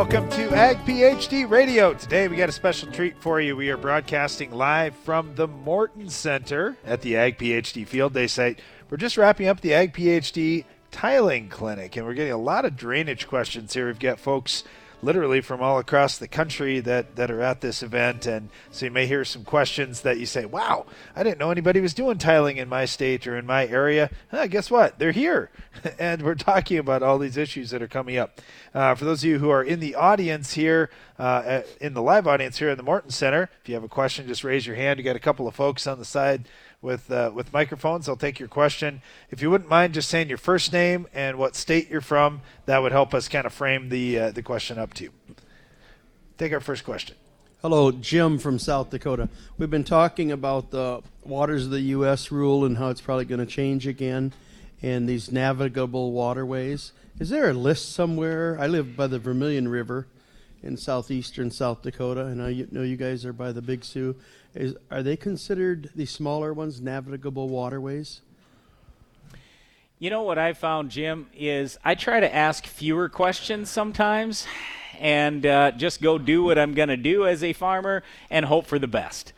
Welcome to Ag PhD Radio. Today we got a special treat for you. We are broadcasting live from the Morton Center at the Ag PhD Field Day site. We're just wrapping up the Ag PhD Tiling Clinic, and we're getting a lot of drainage questions here. We've got folks literally from all across the country that, that are at this event. And so you may hear some questions that you say, wow, I didn't know anybody was doing tiling in my state or in my area. Huh, guess what? They're here. and we're talking about all these issues that are coming up. Uh, for those of you who are in the audience here, uh, in the live audience here in the Morton Center, if you have a question, just raise your hand. You got a couple of folks on the side with uh, with microphones. I'll take your question. If you wouldn't mind just saying your first name and what state you're from, that would help us kind of frame the uh, the question up to you. Take our first question. Hello, Jim from South Dakota. We've been talking about the waters of the U.S. rule and how it's probably going to change again, and these navigable waterways. Is there a list somewhere? I live by the Vermilion River in southeastern South Dakota, and I know you guys are by the Big Sioux. Is, are they considered the smaller ones navigable waterways? You know what I found, Jim, is I try to ask fewer questions sometimes and uh, just go do what I'm going to do as a farmer and hope for the best.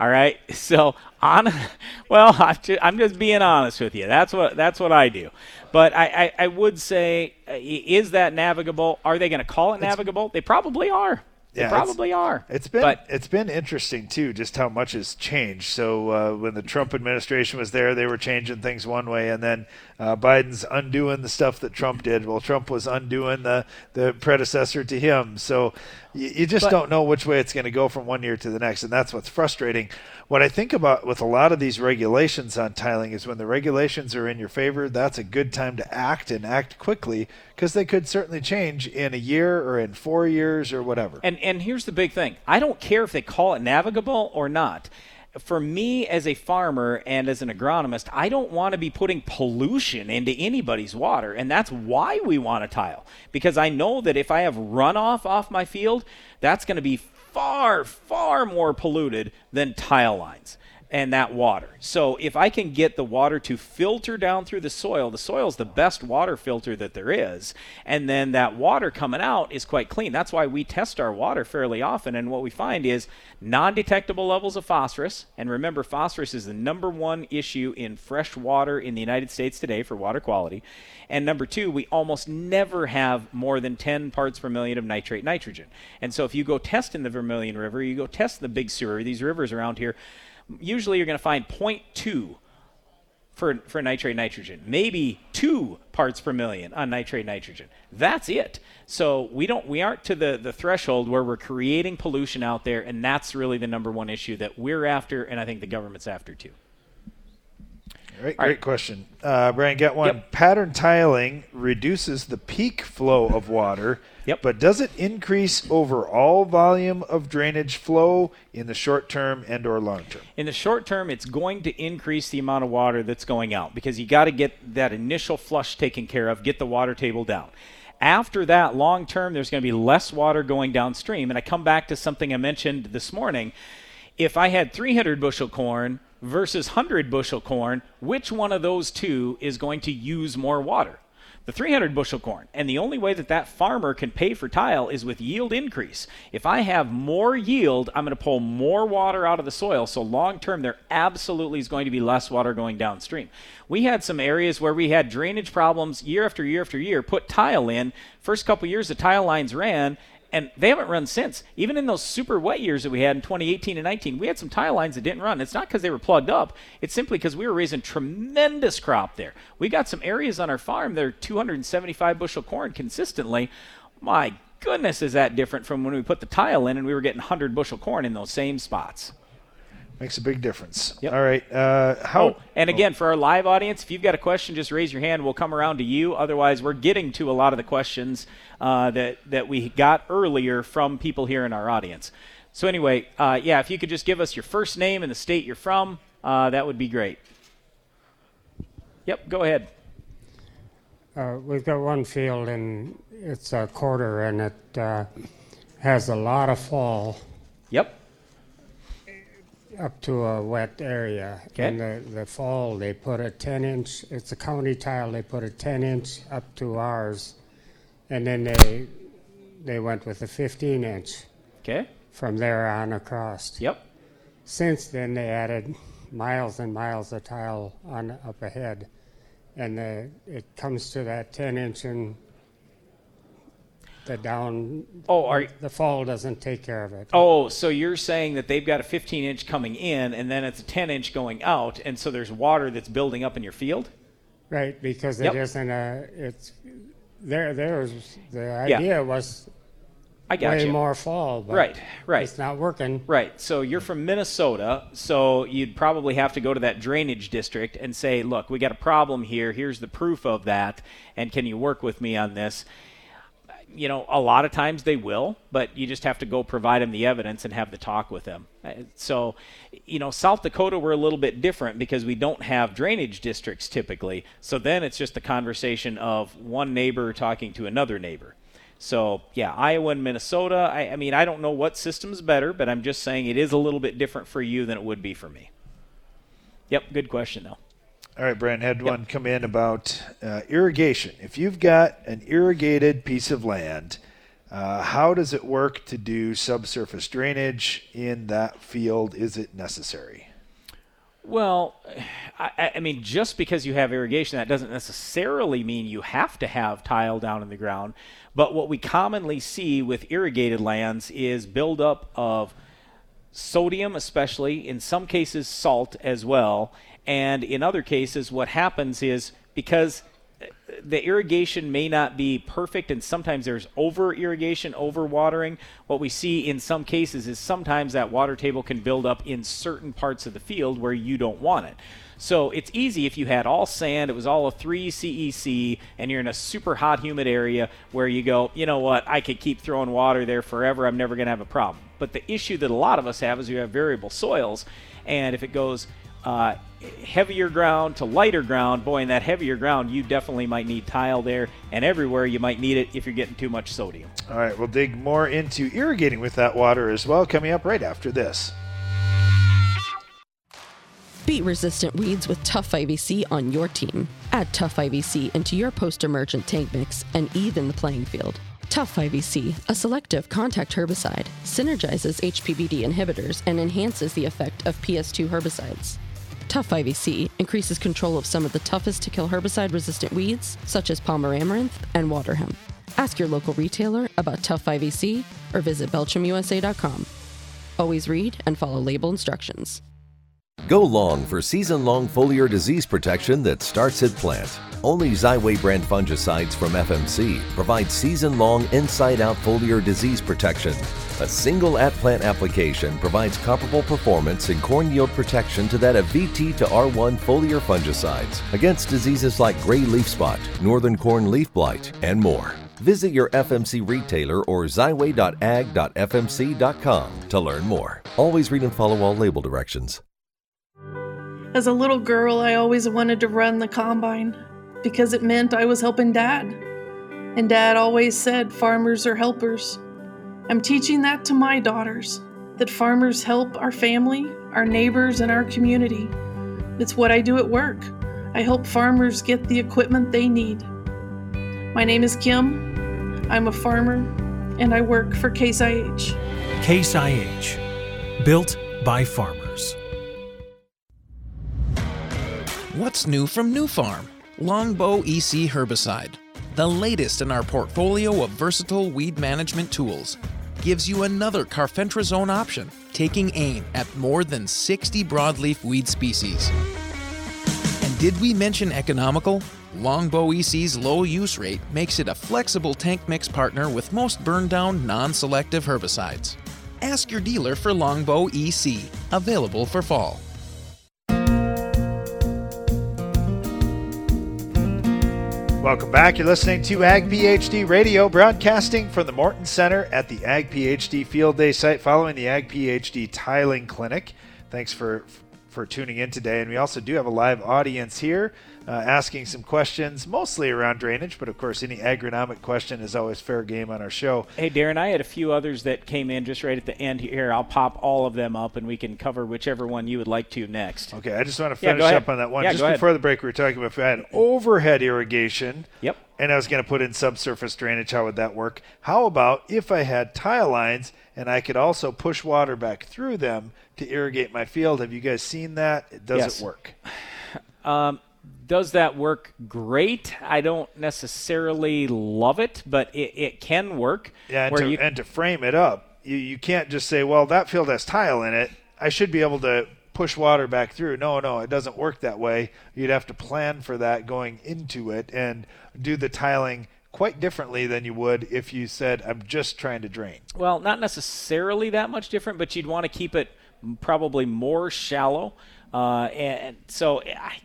All right. So on, well, I'm just being honest with you. That's what that's what I do. But I, I, I would say, uh, is that navigable? Are they going to call it navigable? They probably are. They yeah, probably it's, are. It's been but, it's been interesting too, just how much has changed. So uh, when the Trump administration was there, they were changing things one way, and then uh, Biden's undoing the stuff that Trump did. Well, Trump was undoing the the predecessor to him. So you, you just but, don't know which way it's going to go from one year to the next, and that's what's frustrating. What I think about with a lot of these regulations on tiling is when the regulations are in your favor, that's a good time to act and act quickly because they could certainly change in a year or in four years or whatever. And and here's the big thing: I don't care if they call it navigable or not. For me, as a farmer and as an agronomist, I don't want to be putting pollution into anybody's water, and that's why we want a tile. Because I know that if I have runoff off my field, that's going to be far, far more polluted than tile lines and that water. So if I can get the water to filter down through the soil, the soil is the best water filter that there is, and then that water coming out is quite clean. That's why we test our water fairly often, and what we find is non-detectable levels of phosphorus. And remember, phosphorus is the number one issue in fresh water in the United States today for water quality. And number two, we almost never have more than 10 parts per million of nitrate nitrogen. And so if you go test in the Vermilion River, you go test the Big Sioux, these rivers around here usually you're going to find 0.2 for, for nitrate nitrogen, maybe two parts per million on nitrate nitrogen. That's it. So we don't we aren't to the, the threshold where we're creating pollution out there, and that's really the number one issue that we're after, and I think the government's after too. Great, great right. question. Uh, Brian, get one. Yep. Pattern tiling reduces the peak flow of water, yep. but does it increase overall volume of drainage flow in the short term and or long term? In the short term, it's going to increase the amount of water that's going out because you got to get that initial flush taken care of, get the water table down. After that, long term, there's going to be less water going downstream. And I come back to something I mentioned this morning. If I had 300 bushel corn versus 100 bushel corn, which one of those two is going to use more water? The 300 bushel corn. And the only way that that farmer can pay for tile is with yield increase. If I have more yield, I'm going to pull more water out of the soil. So long term, there absolutely is going to be less water going downstream. We had some areas where we had drainage problems year after year after year, put tile in. First couple years, the tile lines ran, and they haven't run since. Even in those super wet years that we had in 2018 and 19, we had some tile lines that didn't run. It's not because they were plugged up. It's simply because we were raising tremendous crop there. We got some areas on our farm that are 275 bushel corn consistently. My goodness, is that different from when we put the tile in and we were getting 100 bushel corn in those same spots. Makes a big difference. Yep. All right. Uh, how? Oh, and again, for our live audience, if you've got a question, just raise your hand. We'll come around to you. Otherwise, we're getting to a lot of the questions uh, that that we got earlier from people here in our audience. So anyway, uh, yeah, if you could just give us your first name and the state you're from, uh, that would be great. Yep. Go ahead. Uh, we've got one field, and it's a quarter, and it uh, has a lot of fall. Yep up to a wet area. Okay. In the, the fall, they put a 10 inch, it's a county tile, they put a 10 inch up to ours. And then they they went with a 15 inch Okay. from there on across. Yep. Since then, they added miles and miles of tile on up ahead, and the, it comes to that 10 inch and the down. Oh, are the fall doesn't take care of it. Oh, so you're saying that they've got a 15 inch coming in, and then it's a 10 inch going out, and so there's water that's building up in your field. Right, because Yep. it isn't a. It's there. There's the Yeah. idea was I got way you. more fall, but Right, right. It's not working. Right. So you're from Minnesota, so you'd probably have to go to that drainage district and say, "Look, we got a problem here. Here's the proof of that, and can you work with me on this?" You know, a lot of times they will, but you just have to go provide them the evidence and have the talk with them. Uh, So, you know, South Dakota we're a little bit different because we don't have drainage districts typically. So then it's just the conversation of one neighbor talking to another neighbor. So yeah, Iowa and Minnesota. I, I mean, I don't know what system's better, but I'm just saying it is a little bit different for you than it would be for me. Yep, good question though. All right, Brent, had one come in about uh, irrigation. If you've got an irrigated piece of land, uh, how does it work to do subsurface drainage in that field? Is it necessary? Well, I, I mean, just because you have irrigation, that doesn't necessarily mean you have to have tile down in the ground. But what we commonly see with irrigated lands is buildup of sodium, especially in some cases salt as well, and in other cases, what happens is because the irrigation may not be perfect and sometimes there's over irrigation over watering what we see in some cases is sometimes that water table can build up in certain parts of the field where you don't want it. So it's easy if you had all sand it was all a 3 cec and you're in a super hot humid area where you go you know what? I could keep throwing water there forever. I'm never going to have a problem. But the issue that a lot of us have is you have variable soils and if it goes uh, heavier ground to lighter ground, boy, in that heavier ground, you definitely might need tile there, and everywhere you might need it if you're getting too much sodium. All right, we'll dig more into irrigating with that water as well, coming up right after this. Beat resistant weeds with Tough IVC on your team. Add Tough IVC into your post emergent tank mix and even the playing field. Tough IVC, a selective contact herbicide, synergizes HPPD inhibitors and enhances the effect of PS2 herbicides. Tough IVC increases control of some of the toughest to kill herbicide resistant weeds, such as Palmer amaranth and water hemp. Ask your local retailer about Tough IVC or visit BelchimUSA.com. Always read and follow label instructions. Go long for season long foliar disease protection that starts at plant. Only Xyway brand fungicides from FMC provide season long inside out foliar disease protection. A single at plant application provides comparable performance and corn yield protection to that of VT to R1 foliar fungicides against diseases like gray leaf spot, northern corn leaf blight, and more. Visit your FMC retailer or xyway.ag.fmc.com to learn more. Always read and follow all label directions. As a little girl, I always wanted to run the combine because it meant I was helping Dad. And Dad always said farmers are helpers. I'm teaching that to my daughters that farmers help our family, our neighbors, and our community. It's what I do at work. I help farmers get the equipment they need. My name is Kim. I'm a farmer and I work for Case IH. Case IH, built by farmers. What's new from Nufarm? Longbow EC herbicide, the latest in our portfolio of versatile weed management tools, gives you another carfentrazone option, taking aim at more than 60 broadleaf weed species. And did we mention economical? Longbow EC's low use rate makes it a flexible tank mix partner with most burn down non selective herbicides. Ask your dealer for Longbow EC, available for fall. Welcome back. You're listening to Ag PhD Radio, broadcasting from the Morton Center at the Ag PhD Field Day site following the Ag PhD Tiling Clinic. Thanks for for tuning in today. And we also do have a live audience here uh, asking some questions, mostly around drainage, but of course, any agronomic question is always fair game on our show. Hey, Darren, I had a few others that came in just right at the end here. I'll pop all of them up and we can cover whichever one you would like to next. Okay, I just want to finish go up on that one. Yeah, just before the break, we were talking about if we had overhead irrigation. Yep. And I was going to put in subsurface drainage. How would that work? How about if I had tile lines and I could also push water back through them to irrigate my field? Have you guys seen that? It does Yes. it work? Um, does that work great? I don't necessarily love it, but it, it can work. Yeah, and where to, you- and to frame it up, you, you can't just say, well, that field has tile in it. I should be able to push water back through. No, no, it doesn't work that way. You'd have to plan for that going into it and do the tiling quite differently than you would if you said, I'm just trying to drain. Well, not necessarily that much different, but you'd want to keep it probably more shallow. Uh, and so,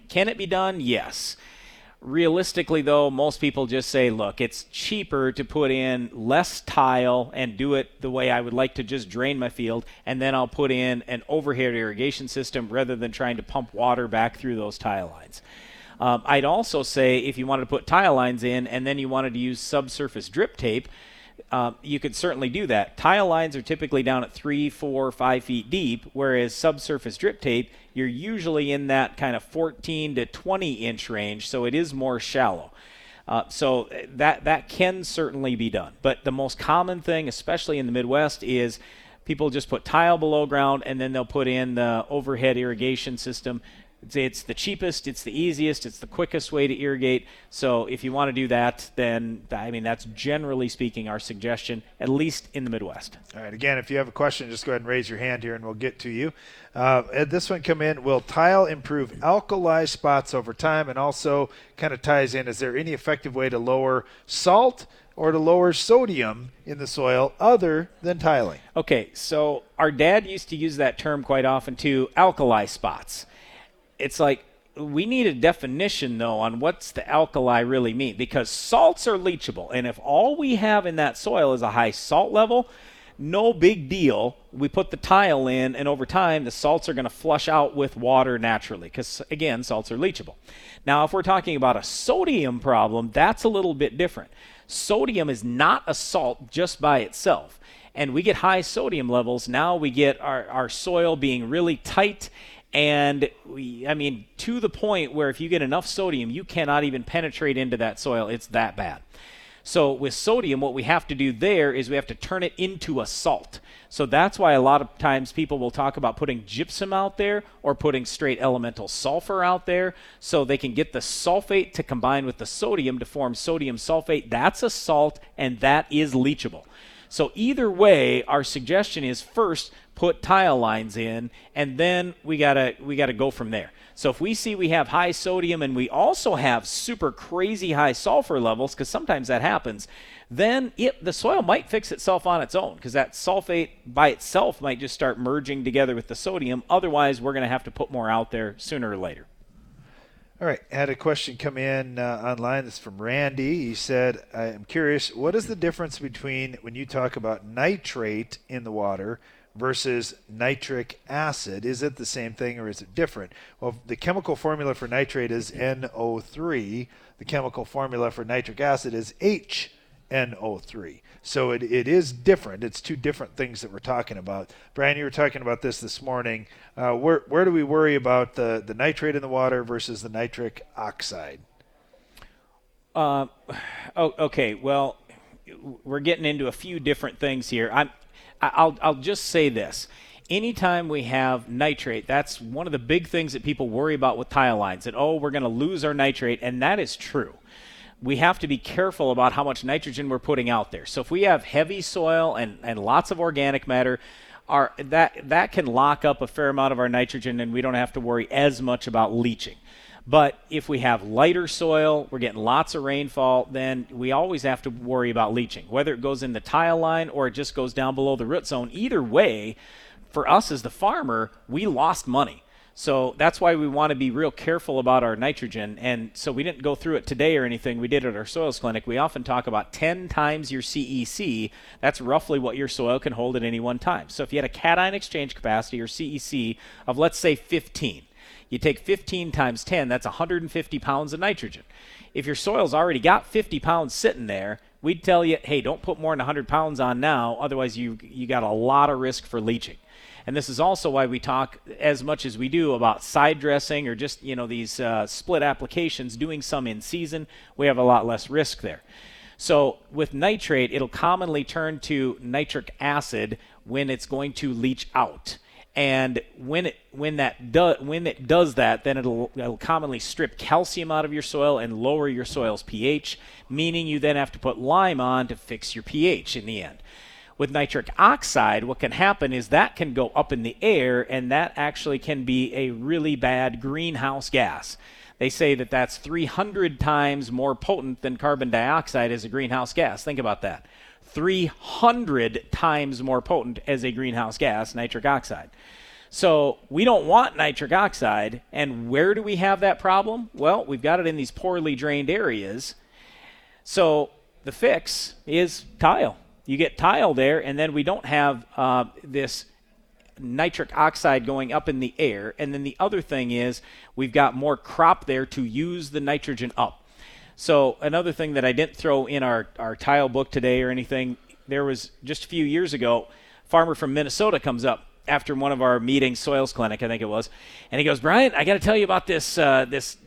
can it be done? Yes. Realistically, though, most people just say, look, it's cheaper to put in less tile and do it the way I would like to just drain my field, and then I'll put in an overhead irrigation system rather than trying to pump water back through those tile lines. Um, I'd also say if you wanted to put tile lines in and then you wanted to use subsurface drip tape, um, you could certainly do that. Tile lines are typically down at three, four, five feet deep, whereas subsurface drip tape, you're usually in that kind of 14 to 20 inch range, so it is more shallow. Uh, so uh, that that can certainly be done. But the most common thing, especially in the Midwest, is people just put tile below ground and then they'll put in the overhead irrigation system. It's, it's the cheapest, it's the easiest, it's the quickest way to irrigate. So if you want to do that, then I mean that's generally speaking our suggestion, at least in the Midwest. All right. Again, if you have a question, just go ahead and raise your hand here, and we'll get to you. Uh, this one come in. Will tile improve alkali spots over time? And also, kind of ties in. Is there any effective way to lower salt or to lower sodium in the soil other than tiling? Okay, so our dad used to use that term quite often to alkali spots. It's like we need a definition though on what's the alkali really mean because salts are leachable and if all we have in that soil is a high salt level, no big deal. We put the tile in and over time the salts are going to flush out with water naturally cuz again, salts are leachable. Now, if we're talking about a sodium problem, that's a little bit different. Sodium is not a salt just by itself and we get high sodium levels, now we get our, our soil being really tight. And we, I mean, to the point where if you get enough sodium, you cannot even penetrate into that soil. It's that bad. So with sodium, what we have to do there is we have to turn it into a salt. So that's why a lot of times people will talk about putting gypsum out there or putting straight elemental sulfur out there so they can get the sulfate to combine with the sodium to form sodium sulfate. That's a salt and that is leachable. So either way, our suggestion is first put tile lines in, and then we gotta we gotta go from there. So if we see we have high sodium and we also have super crazy high sulfur levels, because sometimes that happens, then it the soil might fix itself on its own, because that sulfate by itself might just start merging together with the sodium. Otherwise, we're gonna have to put more out there sooner or later. All right, had a question come in uh, online. That's from Randy. He said, "I am curious. What is the difference between when you talk about nitrate in the water versus nitric acid? Is it the same thing or is it different?" Well, the chemical formula for nitrate is NO3. The chemical formula for nitric acid is HNO3. So it, it is different. It's two different things that we're talking about. Brian, you were talking about this this morning. Uh, where where do we worry about the, the nitrate in the water versus the nitric oxide? Uh, oh, okay. Well, we're getting into a few different things here. I'm, I'll, I'll just say this. Anytime we have nitrate, that's one of the big things that people worry about with tile lines. That oh, we're going to lose our nitrate, and that is true. We have to be careful about how much nitrogen we're putting out there. So if we have heavy soil and, and lots of organic matter, our, that that can lock up a fair amount of our nitrogen, and we don't have to worry as much about leaching. But if we have lighter soil, we're getting lots of rainfall, then we always have to worry about leaching. Whether it goes in the tile line or it just goes down below the root zone, either way, for us as the farmer, we lost money. So that's why we want to be real careful about our nitrogen. And so we didn't go through it today or anything. We did it at our soils clinic. We often talk about 10 times your CEC. That's roughly what your soil can hold at any one time. So if you had a cation exchange capacity or CEC of, let's say, 15, you take 15 times 10, that's 150 pounds of nitrogen. If your soil's already got 50 pounds sitting there, we'd tell you, hey, don't put more than 100 pounds on now, otherwise you you got a lot of risk for leaching. And this is also why we talk as much as we do about side dressing or just, you know, these uh, split applications, doing some in season. We have a lot less risk there. So with nitrate, it'll commonly turn to nitric acid when it's going to leach out. And when it when that do, when it does that, then it'll it'll commonly strip calcium out of your soil and lower your soil's pH, meaning you then have to put lime on to fix your pH in the end. With nitric oxide, what can happen is that can go up in the air, and that actually can be a really bad greenhouse gas. They say that that's 300 times more potent than carbon dioxide as a greenhouse gas. Think about that. 300 times more potent as a greenhouse gas, nitric oxide. So we don't want nitric oxide. And where do we have that problem? Well, we've got it in these poorly drained areas. So the fix is tile you get tile there, and then we don't have uh, this nitric oxide going up in the air. And then the other thing is we've got more crop there to use the nitrogen up. So another thing that I didn't throw in our, our tile book today or anything, there was just a few years ago, farmer from Minnesota comes up after one of our meetings, soils clinic, I think it was, and he goes, Brian, I got to tell you about this uh, this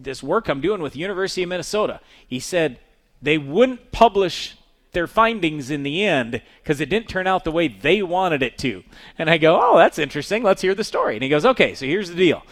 this work I'm doing with University of Minnesota. He said they wouldn't publish their findings in the end because it didn't turn out the way they wanted it to. And I go, oh, that's interesting. Let's hear the story. And he goes, okay, so here's the deal.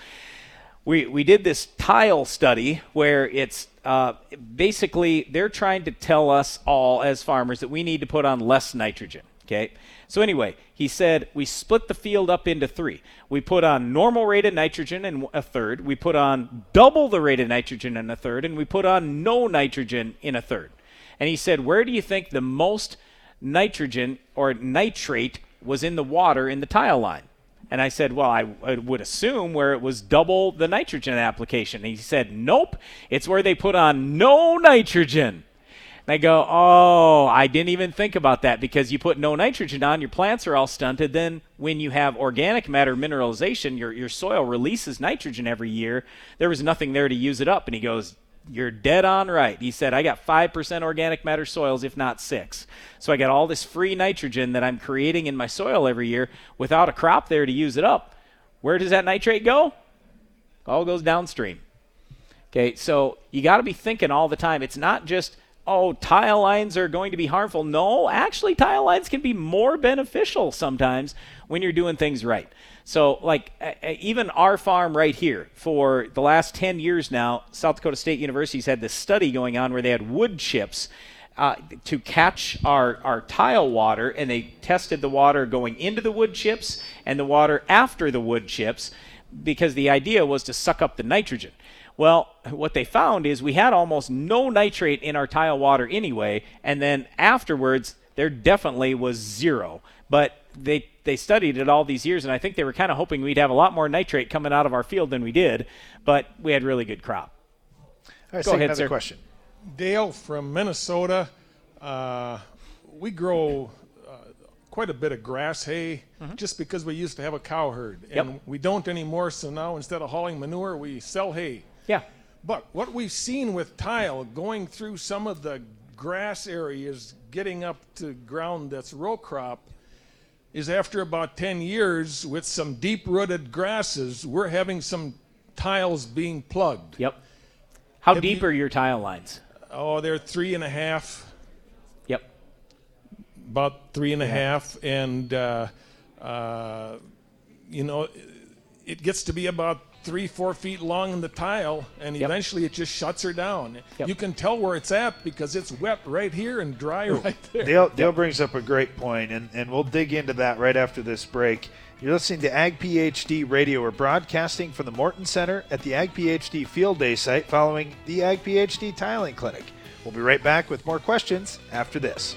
We, we did this tile study where it's uh, basically they're trying to tell us all as farmers that we need to put on less nitrogen. Okay. So anyway, he said we split the field up into three. We put on normal rate of nitrogen in a third. We put on double the rate of nitrogen in a third, and we put on no nitrogen in a third and he said, Where do you think the most nitrogen or nitrate was in the water in the tile line? And I said, Well, I, I would assume where it was double the nitrogen application. And he said, Nope, it's where they put on no nitrogen. And I go, Oh, I didn't even think about that because you put no nitrogen on, your plants are all stunted. Then, when you have organic matter mineralization, your, your soil releases nitrogen every year. There was nothing there to use it up. And he goes, you're dead on right. He said, I got 5% organic matter soils, if not 6 So I got all this free nitrogen that I'm creating in my soil every year without a crop there to use it up. Where does that nitrate go? All goes downstream. Okay, so you got to be thinking all the time. It's not just, oh, tile lines are going to be harmful. No, actually, tile lines can be more beneficial sometimes when you're doing things right. So, like, even our farm right here, for the last 10 years now, South Dakota State University's had this study going on where they had wood chips. Uh, to catch our, our tile water, and they tested the water going into the wood chips and the water after the wood chips because the idea was to suck up the nitrogen. Well, what they found is we had almost no nitrate in our tile water anyway, and then afterwards, there definitely was zero. But they they studied it all these years, and I think they were kind of hoping we'd have a lot more nitrate coming out of our field than we did, but we had really good crop. All right, Go ahead, another sir. question. Dale from Minnesota. Uh, we grow uh, quite a bit of grass hay just because we used to have a cow herd. And Mm-hmm. Yep. we don't anymore, so now instead of hauling manure, we sell hay. Yeah. But what we've seen with tile going through some of the grass areas, getting up to ground that's row crop, is after about 10 years with some deep rooted grasses, we're having some tiles being plugged. Yep. How Have deep you- are your tile lines? Oh, they're three and a half, Yep. about three and a half, and uh, uh, you know, it gets to be about three, four feet long in the tile, and Yep. eventually it just shuts her down. Yep. You can tell where it's at because it's wet right here and dry right there. Dale, Dale brings up a great point, and, and we'll dig into that right after this break. You're listening to Ag PhD Radio. We're broadcasting from the Morton Center at the Ag PhD Field Day site following the Ag PhD Tiling Clinic. We'll be right back with more questions after this.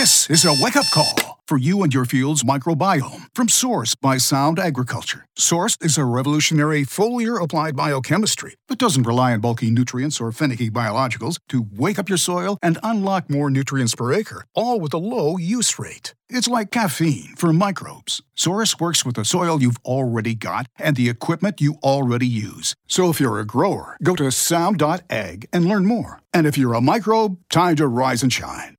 This is a wake up call for you and your field's microbiome from Source by Sound Agriculture. Source is a revolutionary foliar applied biochemistry that doesn't rely on bulky nutrients or finicky biologicals to wake up your soil and unlock more nutrients per acre, all with a low use rate. It's like caffeine for microbes. Source works with the soil you've already got and the equipment you already use. So if you're a grower, go to sound.ag and learn more. And if you're a microbe, time to rise and shine.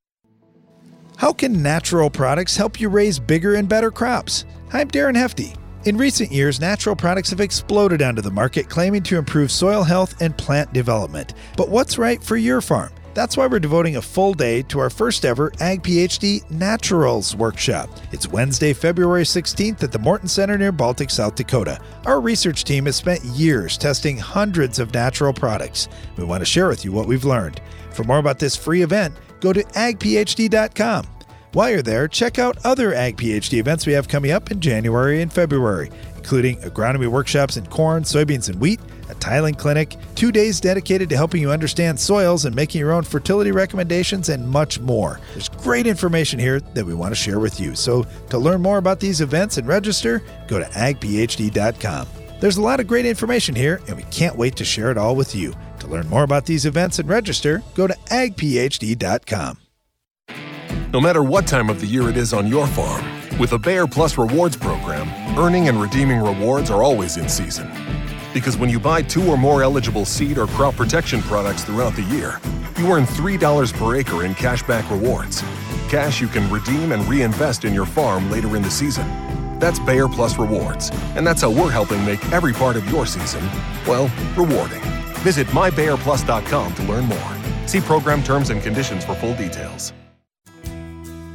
How can natural products help you raise bigger and better crops? I'm Darren Hefty. In recent years, natural products have exploded onto the market, claiming to improve soil health and plant development. But what's right for your farm? That's why we're devoting a full day to our first ever Ag PhD Naturals workshop. It's Wednesday, February 16th at the Morton Center near Baltic, South Dakota. Our research team has spent years testing hundreds of natural products. We want to share with you what we've learned. For more about this free event, go to agphd.com. While you're there, check out other Ag PhD events we have coming up in January and February, including agronomy workshops in corn, soybeans, and wheat, a tiling clinic, two days dedicated to helping you understand soils and making your own fertility recommendations, and much more. There's great information here that we want to share with you. So, to learn more about these events and register, go to agphd.com. There's a lot of great information here, and we can't wait to share it all with you. Learn more about these events and register, go to agphd.com. No matter what time of the year it is on your farm, with a Bayer Plus Rewards program, earning and redeeming rewards are always in season. Because when you buy two or more eligible seed or crop protection products throughout the year, you earn $3 per acre in cashback rewards. Cash you can redeem and reinvest in your farm later in the season. That's Bayer Plus Rewards, and that's how we're helping make every part of your season, well, rewarding. Visit mybayerplus.com to learn more. See program terms and conditions for full details.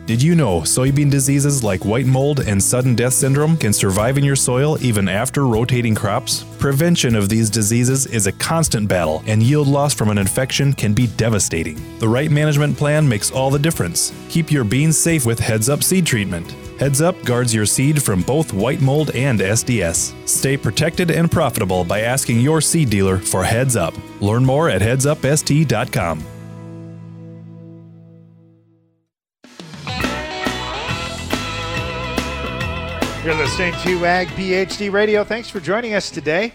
Did you know soybean diseases like white mold and sudden death syndrome can survive in your soil even after rotating crops? Prevention of these diseases is a constant battle, and yield loss from an infection can be devastating. The right management plan makes all the difference. Keep your beans safe with Heads Up seed treatment. Heads Up guards your seed from both white mold and SDS. Stay protected and profitable by asking your seed dealer for Heads Up. Learn more at headsupst.com. You're listening to Ag PhD Radio. Thanks for joining us today.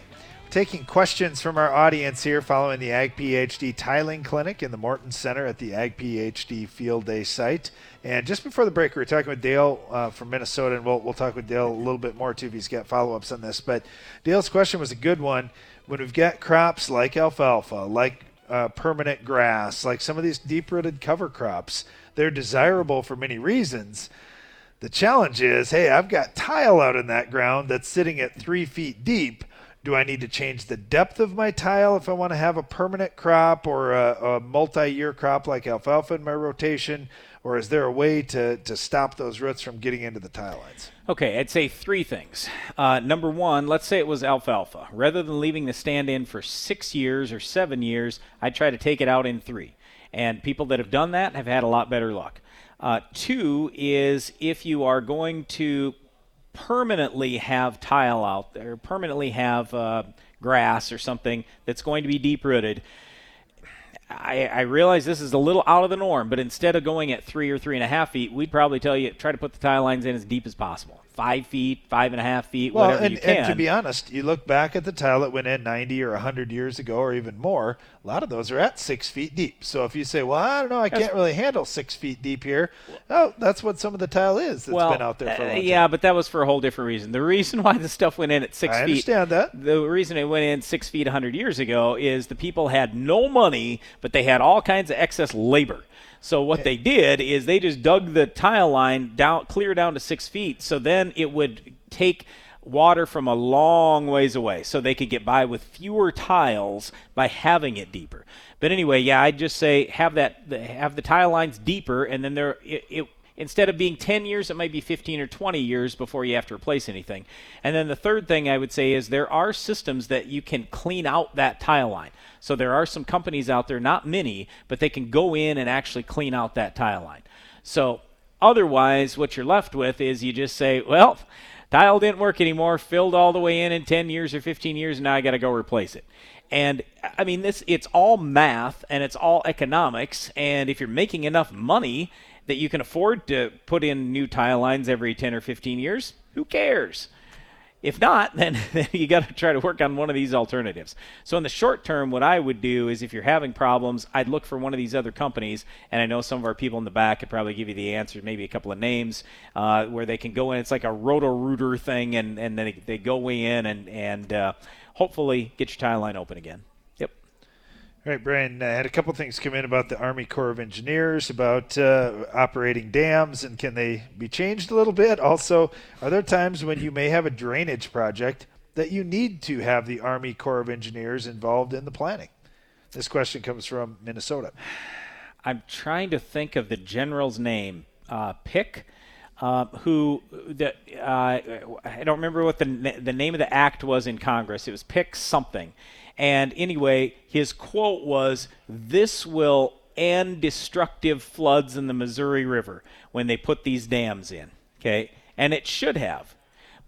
taking questions from our audience here following the Ag PhD Tiling Clinic in the Morton Center at the Ag PhD Field Day site. And just before the break, we were talking with Dale uh, from Minnesota, and we'll, we'll talk with Dale a little bit more too if he's got follow ups on this. But Dale's question was a good one. When we've got crops like alfalfa, like uh, permanent grass, like some of these deep rooted cover crops, they're desirable for many reasons. The challenge is, hey, I've got tile out in that ground that's sitting at three feet deep. Do I need to change the depth of my tile if I want to have a permanent crop or a, a multi year crop like alfalfa in my rotation? Or is there a way to, to stop those roots from getting into the tile lines? Okay, I'd say three things. Uh, number one, let's say it was alfalfa. Rather than leaving the stand in for six years or seven years, I'd try to take it out in three. And people that have done that have had a lot better luck. Uh, two is if you are going to permanently have tile out there, permanently have uh, grass or something that's going to be deep rooted. I, I, realize this is a little out of the norm, but instead of going at three or three and a half feet, we'd probably tell you try to put the tie lines in as deep as possible five feet, five and a half feet, well, whatever and, you can. And to be honest, you look back at the tile that went in 90 or 100 years ago or even more, a lot of those are at six feet deep. So if you say, well, I don't know, I that's, can't really handle six feet deep here, oh, that's what some of the tile is that's well, been out there for a long uh, Yeah, but that was for a whole different reason. The reason why the stuff went in at six I feet. I understand that. The reason it went in six feet 100 years ago is the people had no money, but they had all kinds of excess labor. So what they did is they just dug the tile line down, clear down to six feet. So then it would take water from a long ways away so they could get by with fewer tiles by having it deeper. But anyway, yeah, I'd just say have that have the tile lines deeper and then there it, it instead of being 10 years, it might be 15 or 20 years before you have to replace anything. And then the third thing I would say is there are systems that you can clean out that tile line. So there are some companies out there, not many, but they can go in and actually clean out that tile line. So otherwise, what you're left with is you just say, well, tile didn't work anymore, filled all the way in in 10 years or 15 years, and now I got to go replace it. And I mean, this it's all math and it's all economics. And if you're making enough money that you can afford to put in new tile lines every 10 or 15 years, who cares? If not, then, then you got to try to work on one of these alternatives. So, in the short term, what I would do is if you're having problems, I'd look for one of these other companies. And I know some of our people in the back could probably give you the answer, maybe a couple of names uh, where they can go in. It's like a roto rooter thing, and, and then they, they go in and, and uh, hopefully get your tile line open again. All right, Brian, I had a couple things come in about the Army Corps of Engineers, about uh, operating dams, and can they be changed a little bit? Also, are there times when you may have a drainage project that you need to have the Army Corps of Engineers involved in the planning? This question comes from Minnesota. I'm trying to think of the general's name. Uh, Pick. Uh, who uh, I don't remember what the the name of the act was in Congress. It was pick something, and anyway, his quote was, This will end destructive floods in the Missouri River when they put these dams in. Okay? And it should have.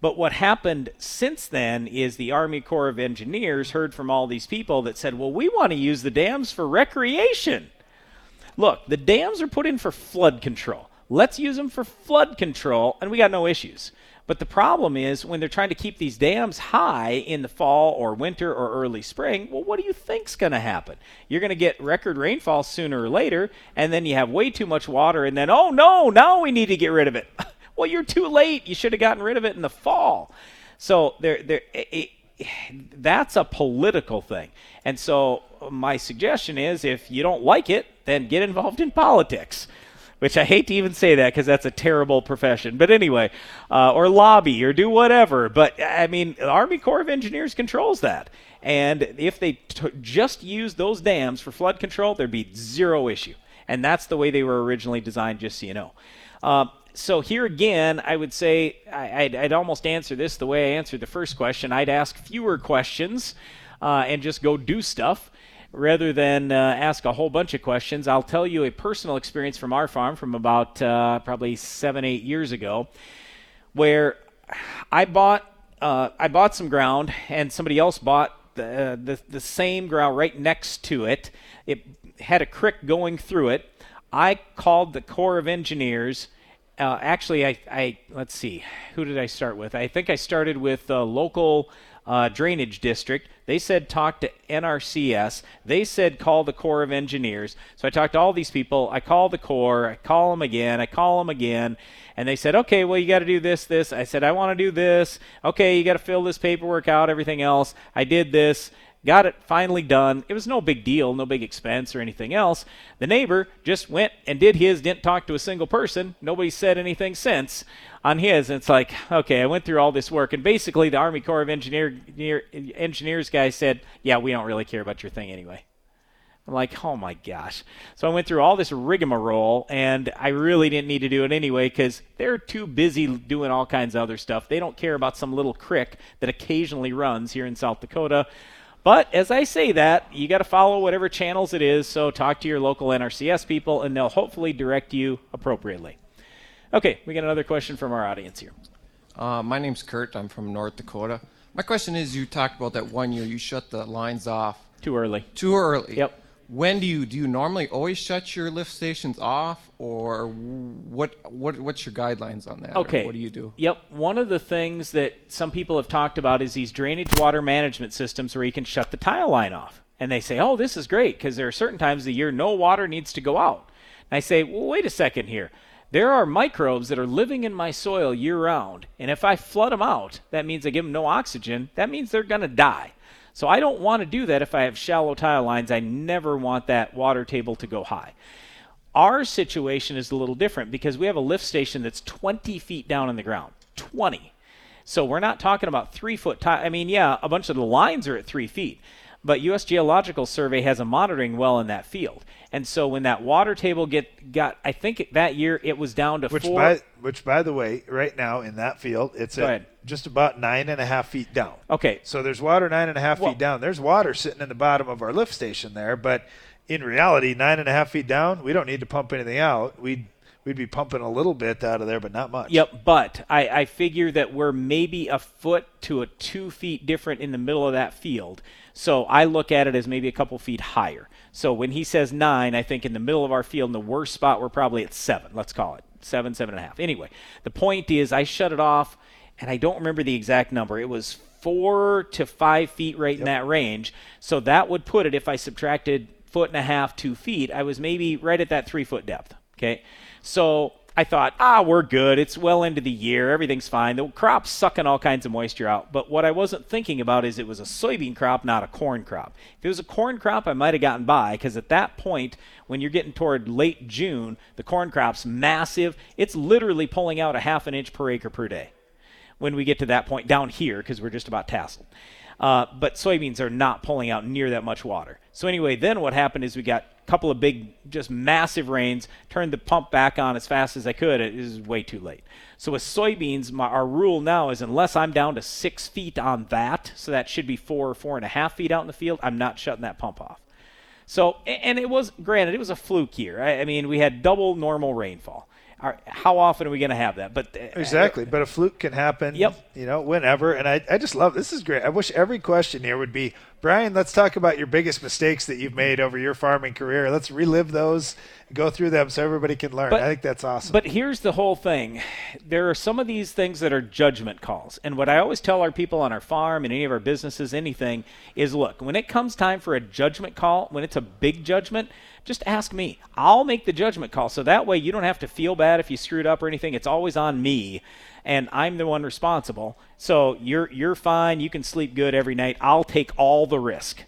But what happened since then is the Army Corps of Engineers heard from all these people that said, well, we want to use the dams for recreation. Look, the dams are put in for flood control. Let's use them for flood control, and we got no issues. But the problem is when they're trying to keep these dams high in the fall or winter or early spring, well, what do you think's going to happen? You're going to get record rainfall sooner or later, and then you have way too much water, and then, oh no, now we need to get rid of it. well, you're too late. You should have gotten rid of it in the fall. So there, there, it, that's a political thing. And so my suggestion is if you don't like it, then get involved in politics which I hate to even say that because that's a terrible profession. But anyway, uh, or lobby or do whatever. But I mean, the Army Corps of Engineers controls that. And if they t- just use those dams for flood control, there'd be zero issue. And that's the way they were originally designed, just so you know. Uh, so here again, I would say I, would I'd almost answer this the way I answered the first question. I'd ask fewer questions uh, and just go do stuff rather than uh, ask a whole bunch of questions, I'll tell you a personal experience from our farm from about uh, probably seven, eight years ago, where I bought uh, I bought some ground and somebody else bought the, the the same ground right next to it. It had a creek going through it. I called the Corps of Engineers. Uh, actually, I, I let's see, who did I start with? I think I started with local uh, drainage district. They said talk to NRCS. They said call the Corps of Engineers. So I talked to all these people. I call the Corps. I call them again. I call them again. And they said, okay, well, you got to do this, this. I said, I want to do this. Okay, you got to fill this paperwork out, everything else. I did this. Got it finally done. It was no big deal, no big expense or anything else. The neighbor just went and did his, didn't talk to a single person. Nobody said anything since on his. And it's like, okay, I went through all this work. And basically, the Army Corps of Engineer, Engineers guy said, yeah, we don't really care about your thing anyway. I'm like, oh my gosh. So I went through all this rigmarole, and I really didn't need to do it anyway because they're too busy doing all kinds of other stuff. They don't care about some little crick that occasionally runs here in South Dakota. But as I say that, you got to follow whatever channels it is. So talk to your local NRCS people, and they'll hopefully direct you appropriately. Okay, we got another question from our audience here. Uh, my name's Kurt. I'm from North Dakota. My question is, you talked about that one year you shut the lines off too early. Too early. Yep when do you do you normally always shut your lift stations off or what what what's your guidelines on that? Okay. what do you do? Yep. One of the things that some people have talked about is these drainage water management systems where you can shut the tile line off. And they say oh this is great because there are certain times of the year no water needs to go out. And i say well wait a second here. There are microbes that are living in my soil year round and if i flood them out that means i give them no oxygen. That means they're going to die so I don't want to do that if I have shallow tile lines. I never want that water table to go high. Our situation is a little different because we have a lift station that's 20 feet down in the ground. 20. So we're not talking about three foot. tile. I mean, yeah, a bunch of the lines are at three feet, but U.S. Geological Survey has a monitoring well in that field. And so when that water table get got, I think that year it was down to which four. by which by the way, right now in that field, it's Go at ahead. just about nine and a half feet down. Okay. So there's water nine and a half Well- feet down. There's water sitting in the bottom of our lift station there, but in reality, nine and a half feet down, we don't need to pump anything out. We'd we'd be pumping a little bit out of there, but not much. Yep, but I, I figure that we're maybe a foot to a two feet different in the middle of that field. So I look at it as maybe a couple feet higher. So when he says nine, I think in the middle of our field, in the worst spot, we're probably at seven. Let's call it seven, seven and a half. Anyway, the point is, I shut it off, and I don't remember the exact number. It was four to five feet right in that range. So that would put it, if I subtracted foot and a half, two feet, I was maybe right at that three foot depth. Okay. So I thought, ah, we're good. It's well into the year. Everything's fine. The crop's sucking all kinds of moisture out. But what I wasn't thinking about is it was a soybean crop, not a corn crop. If it was a corn crop, I might have gotten by because at that point, when you're getting toward late June, the corn crop's massive. It's literally pulling out a half an inch per acre per day when we get to that point down here because we're just about tasseled. Uh, but soybeans are not pulling out near that much water. So anyway, then what happened is we got a couple of big, just massive rains. Turned the pump back on as fast as I could. It is way too late. So with soybeans, my, our rule now is unless I'm down to six feet on that, so that should be four or four and a half feet out in the field, I'm not shutting that pump off. So, and it was granted, it was a fluke year. I, I mean, we had double normal rainfall. How often are we going to have that? But uh, Exactly, but a fluke can happen. Yep. You know, whenever, and I, I just love this is great. I wish every question here would be Brian. Let's talk about your biggest mistakes that you've made over your farming career. Let's relive those, go through them, so everybody can learn. But- I think that's awesome. But here's the whole thing. There are some of these things that are judgment calls. And what I always tell our people on our farm and any of our businesses, anything, is look, when it comes time for a judgment call, when it's a big judgment, just ask me. I'll make the judgment call. So that way you don't have to feel bad if you screwed up or anything. It's always on me. And I'm the one responsible. So you're you're fine. You can sleep good every night. I'll take all the risk.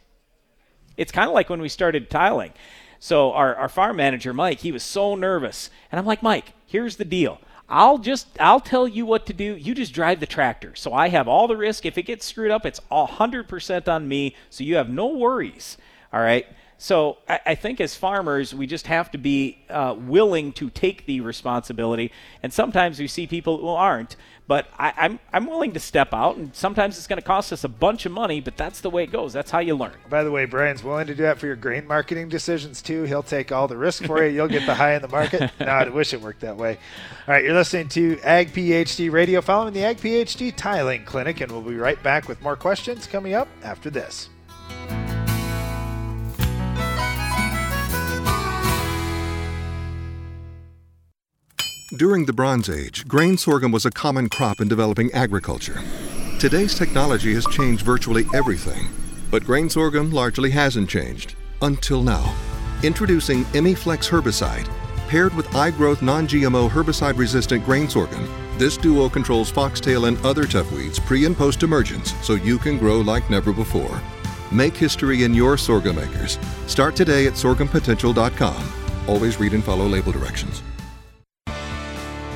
It's kind of like when we started tiling. So our, our farm manager, Mike, he was so nervous. And I'm like, Mike, here's the deal. I'll just I'll tell you what to do. You just drive the tractor. So I have all the risk. If it gets screwed up, it's a hundred percent on me. So you have no worries. All right. So I, I think as farmers, we just have to be uh, willing to take the responsibility. And sometimes we see people who aren't. But I, I'm I'm willing to step out, and sometimes it's going to cost us a bunch of money. But that's the way it goes. That's how you learn. By the way, Brian's willing to do that for your grain marketing decisions too. He'll take all the risk for you. You'll get the high in the market. no, I wish it worked that way. All right, you're listening to Ag PhD Radio, following the Ag PhD Tiling Clinic, and we'll be right back with more questions coming up after this. During the Bronze Age, grain sorghum was a common crop in developing agriculture. Today's technology has changed virtually everything, but grain sorghum largely hasn't changed. Until now. Introducing ImiFlex herbicide. Paired with iGrowth non GMO herbicide resistant grain sorghum, this duo controls foxtail and other tough weeds pre and post emergence so you can grow like never before. Make history in your sorghum acres. Start today at sorghumpotential.com. Always read and follow label directions.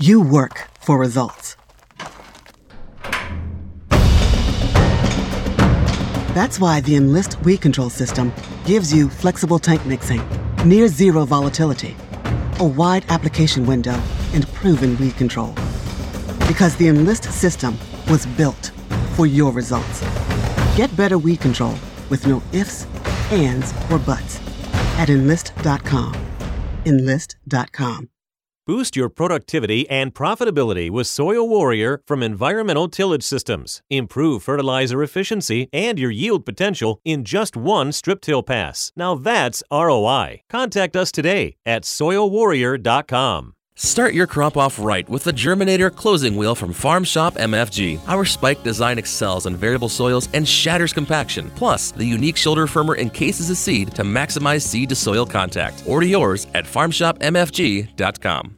You work for results. That's why the Enlist Weed Control System gives you flexible tank mixing, near zero volatility, a wide application window, and proven weed control. Because the Enlist system was built for your results. Get better weed control with no ifs, ands, or buts at enlist.com. Enlist.com. Boost your productivity and profitability with Soil Warrior from Environmental Tillage Systems. Improve fertilizer efficiency and your yield potential in just one strip till pass. Now that's ROI. Contact us today at soilwarrior.com. Start your crop off right with the Germinator closing wheel from Farm Shop MFG. Our spike design excels on variable soils and shatters compaction. Plus, the unique shoulder firmer encases a seed to maximize seed to soil contact. Order yours at farmshopmfg.com.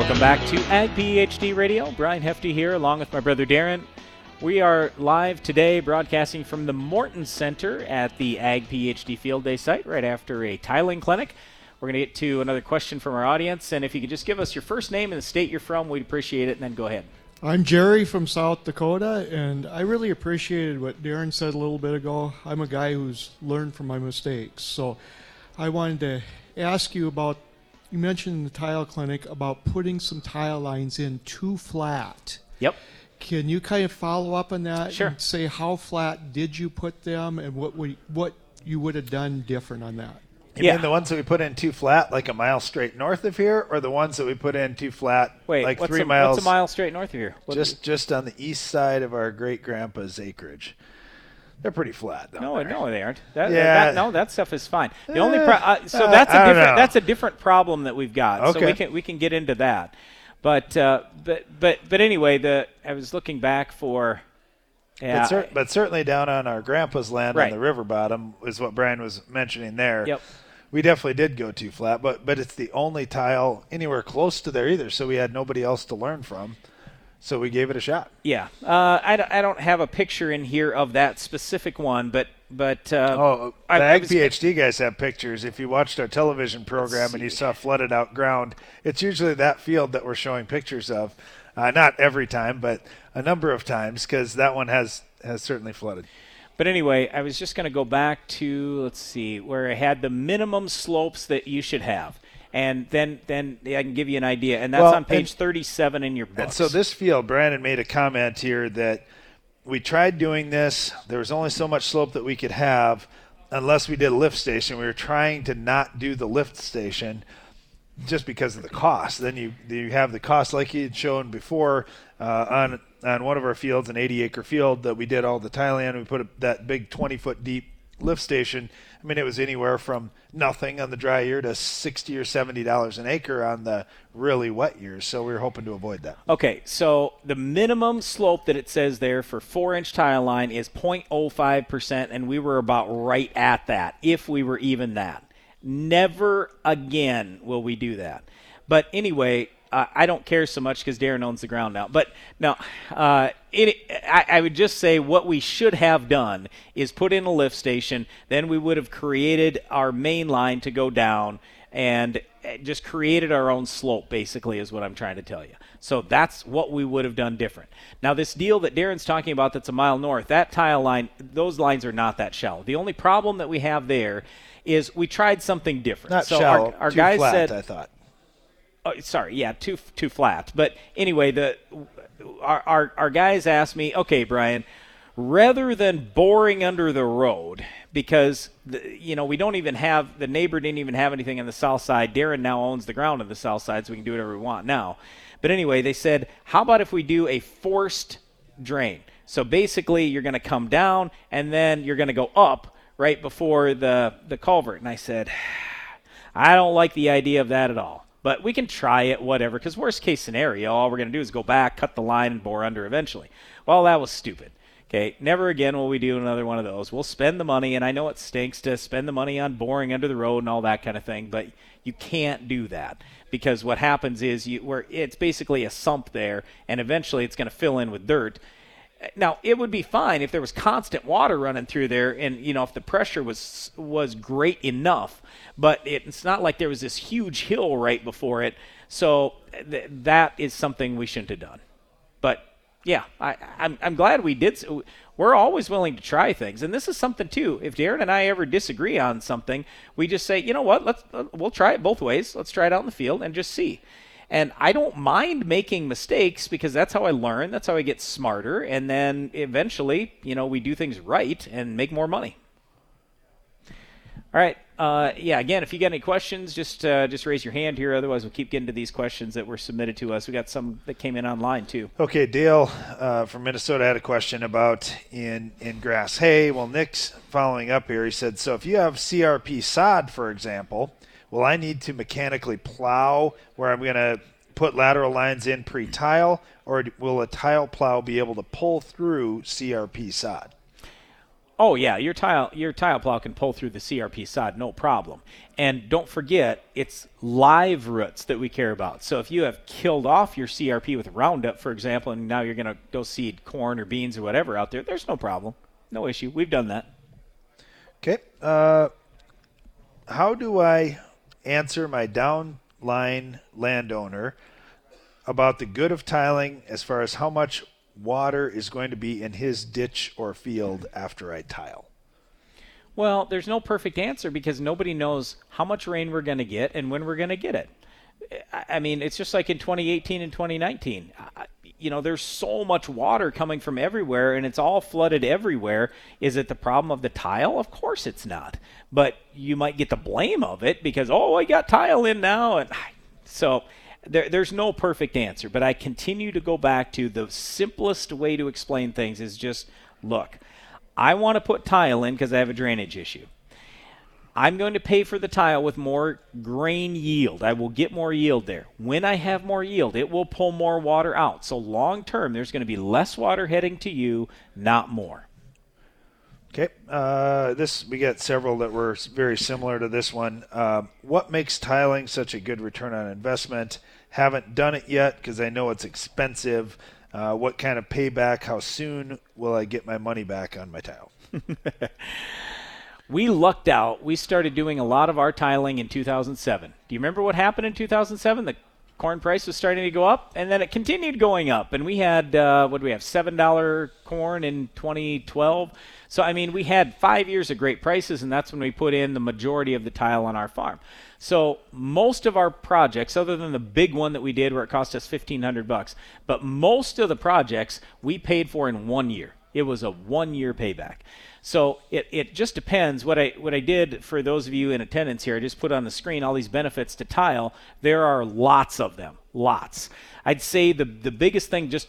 Welcome back to Ag PhD Radio. Brian Hefty here, along with my brother Darren. We are live today, broadcasting from the Morton Center at the Ag PhD Field Day site, right after a tiling clinic. We're going to get to another question from our audience, and if you could just give us your first name and the state you're from, we'd appreciate it. And then go ahead. I'm Jerry from South Dakota, and I really appreciated what Darren said a little bit ago. I'm a guy who's learned from my mistakes, so I wanted to ask you about. You mentioned in the tile clinic about putting some tile lines in too flat. Yep. Can you kind of follow up on that Sure. and say how flat did you put them and what we, what you would have done different on that? You mean the ones that we put in too flat, like a mile straight north of here, or the ones that we put in too flat, Wait, like three a, miles? What's a mile straight north of here? What- just just on the east side of our great grandpa's acreage. They're pretty flat. Though, No, no, they aren't. That, Yeah. that- no, that stuff is fine. The only Eh, pro- uh, so uh, that's a different that's a different problem that we've got. Okay. So we can we can get into that. But uh, but but but anyway, the I was looking back for yeah But, cer- but certainly down on our grandpa's land Right. on the river bottom is what Brian was mentioning there. Yep. We definitely did go too flat, but but it's the only tile anywhere close to there either, so we had nobody else to learn from. So we gave it a shot. yeah. Uh, I, don't, I don't have a picture in here of that specific one, but but uh, Oh, the I Ag was- PhD guys have pictures. If you watched our television program and you saw flooded out ground, it's usually that field that we're showing pictures of. Uh, not every time, but a number of times, because that one has has certainly flooded. But anyway, I was just going to go back to let's see where I had the minimum slopes that you should have, and then then I can give you an idea, and that's Well, on page and- 37 in your book. And so this field, Brandon made a comment here that we tried doing this. There was only so much slope that we could have unless we did a lift station. We were trying to not do the lift station just because of the cost. Then you you have the cost like you had shown before uh, on on one of our fields, an 80 acre field that we did all the tiling on. We put a, that big 20 foot deep lift station. I mean, it was anywhere from nothing on the dry year to 60 or 70 dollars an acre on the really wet years. So we were hoping to avoid that. Okay, so the minimum slope that it says there for four inch tile line is 0.05%, and we were about right at that, if we were even that. Never again will we do that. But anyway, uh, I don't care so much because Darren owns the ground now. But no, uh, it, I, I would just say what we should have done is put in a lift station. Then we would have created our main line to go down and uh, just created our own slope, basically, is what I'm trying to tell you. So that's what we would have done different. Now, this deal that Darren's talking about that's a mile north, that tile line, those lines are not that shallow. The only problem that we have there is we tried something different. Not so shallow, Our, our too guys flat, said, I thought. Oh, sorry, yeah, too too flat. But anyway, the our, our our guys asked me, okay, Brian, rather than boring under the road because the, you know we don't even have the neighbor didn't even have anything on the south side. Darren now owns the ground on the south side, so we can do whatever we want now. But anyway, they said, how about if we do a forced drain? So basically, you're going to come down and then you're going to go up right before the the culvert. And I said, I don't like the idea of that at all. But we can try it, whatever, because worst case scenario, all we're going to do is go back, cut the line, and bore under eventually. Well, that was stupid. Okay, never again will we do another one of those. We'll spend the money, and I know it stinks to spend the money on boring under the road and all that kind of thing, but you can't do that because what happens is you where it's basically a sump there, and eventually it's going to fill in with dirt. Now it would be fine if there was constant water running through there, and you know if the pressure was was great enough. But it's not like there was this huge hill right before it, so th- that is something we shouldn't have done. But yeah, I, I'm, I'm glad we did. So. We're always willing to try things, and this is something too. If Darren and I ever disagree on something, we just say, you know what? Let's we'll try it both ways. Let's try it out in the field and just see. And I don't mind making mistakes because that's how I learn. That's how I get smarter, and then eventually, you know, we do things right and make more money. All right. Uh, yeah. Again, if you got any questions, just uh, just raise your hand here. Otherwise, we'll keep getting to these questions that were submitted to us. We got some that came in online too. Okay, Dale uh, from Minnesota had a question about in in grass hay. Well, Nick's following up here. He said, so if you have CRP sod, for example, will I need to mechanically plow where I'm going to put lateral lines in pre-tile, or will a tile plow be able to pull through CRP sod? Oh yeah, your tile your tile plow can pull through the CRP sod, no problem. And don't forget, it's live roots that we care about. So if you have killed off your CRP with Roundup, for example, and now you're going to go seed corn or beans or whatever out there, there's no problem, no issue. We've done that. Okay. Uh, how do I answer my downline landowner about the good of tiling as far as how much water is going to be in his ditch or field after I tile? Well, there's no perfect answer because nobody knows how much rain we're going to get and when we're going to get it. I mean, it's just like in 2018 and 2019. You know, there's so much water coming from everywhere and it's all flooded everywhere. Is it the problem of the tile? Of course it's not. But you might get the blame of it because, oh, I got tile in now. And so there, there's no perfect answer, but I continue to go back to the simplest way to explain things is just look, I want to put tile in because I have a drainage issue. I'm going to pay for the tile with more grain yield. I will get more yield there. When I have more yield, it will pull more water out. So long term, there's going to be less water heading to you, not more. Okay, uh, this we got several that were very similar to this one. Uh, what makes tiling such a good return on investment? Haven't done it yet because I know it's expensive. Uh, what kind of payback? How soon will I get my money back on my tile? we lucked out. We started doing a lot of our tiling in 2007. Do you remember what happened in 2007? The corn price was starting to go up, and then it continued going up. And we had uh, what do we have? Seven dollar corn in 2012. So I mean, we had five years of great prices, and that's when we put in the majority of the tile on our farm. So most of our projects, other than the big one that we did where it cost us 1,500 bucks, but most of the projects we paid for in one year. It was a one-year payback. So it, it just depends. What I what I did for those of you in attendance here, I just put on the screen all these benefits to tile. There are lots of them, lots. I'd say the the biggest thing, just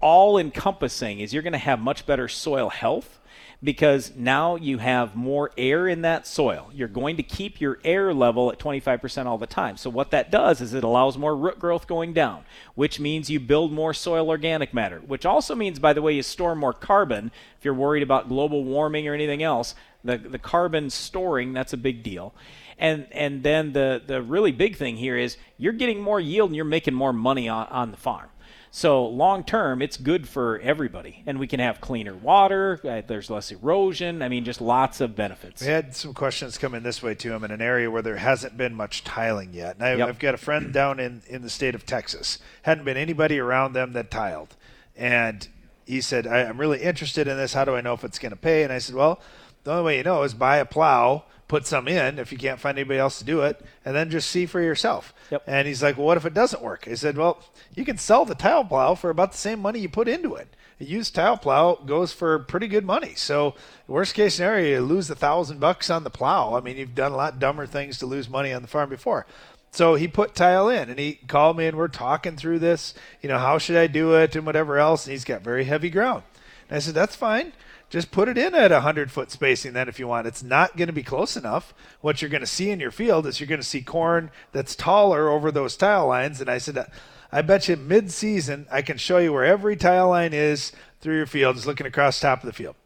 all encompassing, is you're going to have much better soil health because now you have more air in that soil. You're going to keep your air level at 25% all the time. So, what that does is it allows more root growth going down, which means you build more soil organic matter, which also means, by the way, you store more carbon. If you're worried about global warming or anything else, the, the carbon storing, that's a big deal. And, and then the, the really big thing here is you're getting more yield and you're making more money on, on the farm. So long term, it's good for everybody, and we can have cleaner water. Uh, there's less erosion. I mean, just lots of benefits. We had some questions come in this way too. I'm in an area where there hasn't been much tiling yet, and I, yep. I've got a friend down in in the state of Texas. Hadn't been anybody around them that tiled, and he said, "I'm really interested in this. How do I know if it's going to pay?" And I said, "Well." The only way you know is buy a plow put some in if you can't find anybody else to do it, and then just see for yourself. Yep. And he's like, well, what if it doesn't work? I said, well, you can sell the tile plow for about the same money you put into it. A used tile plow goes for pretty good money. So worst case scenario, you lose a thousand bucks on the plow. I mean, you've done a lot dumber things to lose money on the farm before. So he put tile in and he called me and we're talking through this, you know, how should I do it and whatever else. And he's got very heavy ground. And I said, that's fine just put it in at a 100 foot spacing then if you want. It's not going to be close enough. What you're going to see in your field is you're going to see corn that's taller over those tile lines. And I said, I bet you mid season I can show you where every tile line is through your fields, looking across top of the field.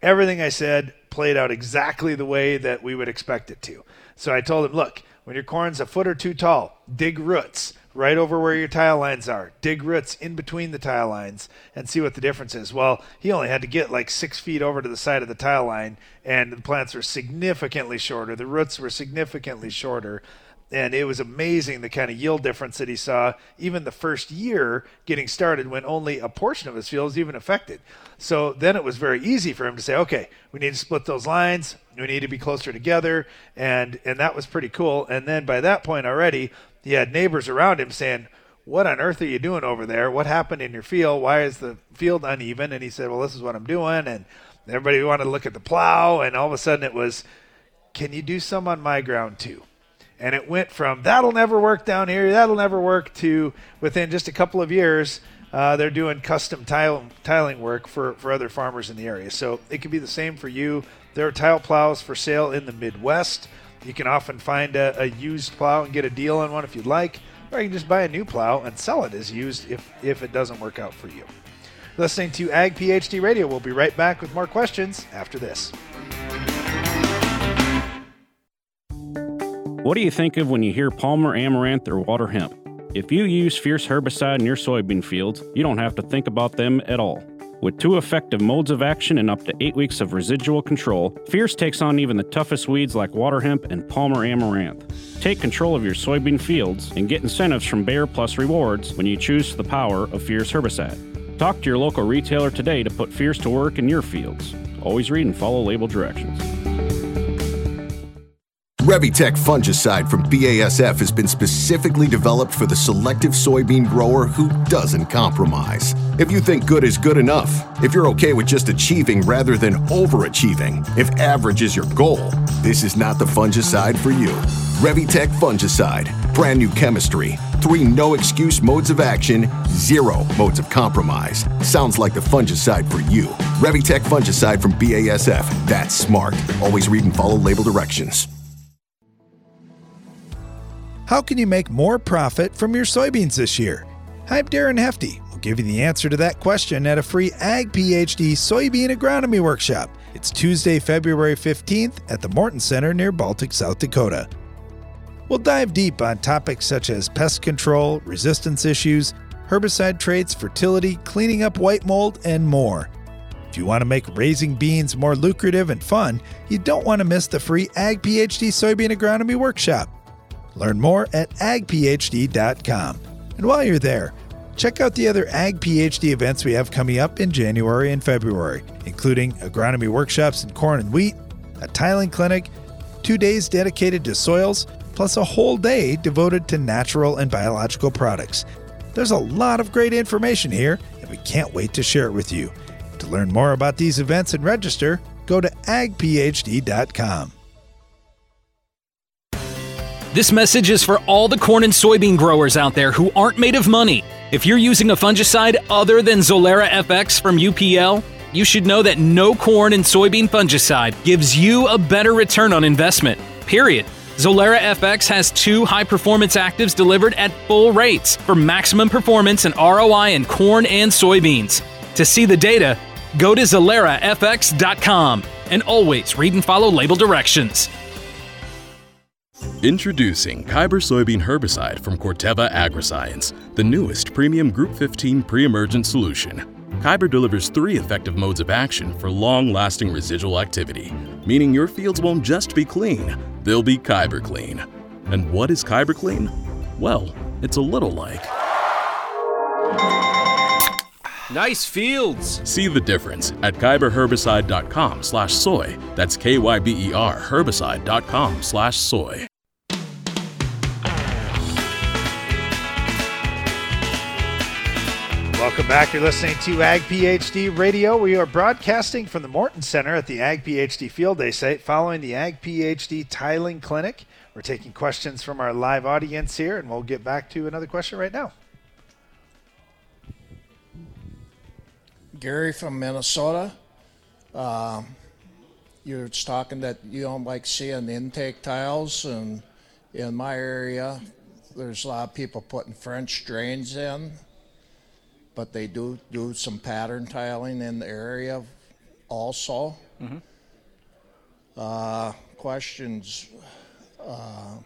Everything I said played out exactly the way that we would expect it to. So I told him, look, when your corn's a foot or two tall, dig roots right over where your tile lines are. Dig roots in between the tile lines and see what the difference is. Well, he only had to get like six feet over to the side of the tile line, and the plants were significantly shorter. The roots were significantly shorter. And it was amazing the kind of yield difference that he saw even the first year getting started when only a portion of his field was even affected. So then it was very easy for him to say, okay, we need to split those lines. We need to be closer together. And, and that was pretty cool. And then by that point already, he had neighbors around him saying, What on earth are you doing over there? What happened in your field? Why is the field uneven? And he said, Well, this is what I'm doing. And everybody wanted to look at the plow. And all of a sudden it was, Can you do some on my ground too? And it went from that'll never work down here, that'll never work to within just a couple of years, uh, they're doing custom tile, tiling work for, for other farmers in the area. So it can be the same for you. There are tile plows for sale in the Midwest. You can often find a, a, used plow and get a deal on one if you'd like, or you can just buy a new plow and sell it as used if, if it doesn't work out for you. Listening to Ag PhD Radio. We'll be right back with more questions after this. What do you think of when you hear Palmer Amaranth or water hemp? If you use Fierce herbicide in your soybean fields, you don't have to think about them at all. With two effective modes of action and up to eight weeks of residual control, Fierce takes on even the toughest weeds like water hemp and Palmer amaranth. Take control of your soybean fields and get incentives from Bayer Plus Rewards when you choose the power of Fierce herbicide. Talk to your local retailer today to put Fierce to work in your fields. Always read and follow label directions. Revytek fungicide from BASF has been specifically developed for the selective soybean grower who doesn't compromise. If you think good is good enough, if you're okay with just achieving rather than overachieving, if average is your goal, this is not the fungicide for you. Revytek fungicide, brand new chemistry, three no excuse modes of action, zero modes of compromise. Sounds like the fungicide for you. Revytek fungicide from BASF. That's smart. Always read and follow label directions. How can you make more profit from your soybeans this year? I'm Darren Hefty. Give you the answer to that question at a free Ag PhD soybean agronomy workshop. It's Tuesday, February 15th at the Morton Center near Baltic, South Dakota. We'll dive deep on topics such as pest control, resistance issues, herbicide traits, fertility, cleaning up white mold, and more. If you want to make raising beans more lucrative and fun, you don't want to miss the free Ag PhD soybean agronomy workshop. Learn more at agphd.com. And while you're there, check out the other Ag PhD events we have coming up in January and February, including agronomy workshops in corn and wheat, a tiling clinic, two days dedicated to soils, plus a whole day devoted to natural and biological products. There's a lot of great information here, and we can't wait to share it with you. To learn more about these events and register, go to agphd.com. This message is for all the corn and soybean growers out there who aren't made of money. If you're using a fungicide other than Zolera FX from UPL, you should know that no corn and soybean fungicide gives you a better return on investment. Period. Zolera FX has two high performance actives delivered at full rates for maximum performance and ROI in corn and soybeans. To see the data, go to ZoleraFX.com and always read and follow label directions. Introducing Kyber soybean herbicide from Corteva Agriscience, the newest premium Group 15 pre emergent solution. Kyber delivers three effective modes of action for long lasting residual activity, meaning your fields won't just be clean, they'll be Kyber clean. And what is Kyber clean? Well, it's a little like. Nice fields. See the difference at kyberherbicide.com slash soy. That's K-Y-B-E-R herbicide.com slash soy. Welcome back. You're listening to Ag PhD Radio. We are broadcasting from the Morton Center at the Ag PhD Field Day site following the Ag PhD Tiling Clinic. We're taking questions from our live audience here, and we'll get back to another question right now. Gary from Minnesota. Um, you're talking that you don't like seeing intake tiles, and in my area, there's a lot of people putting French drains in but they do do some pattern tiling in the area also. Mm-hmm. Uh, questions uh,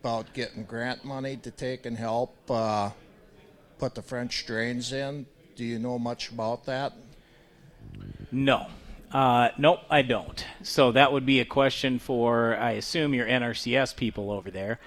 about getting grant money to take and help uh, put the French drains in. Do you know much about that? No. Uh, nope, I don't. So that would be a question for, I assume, your NRCS people over there.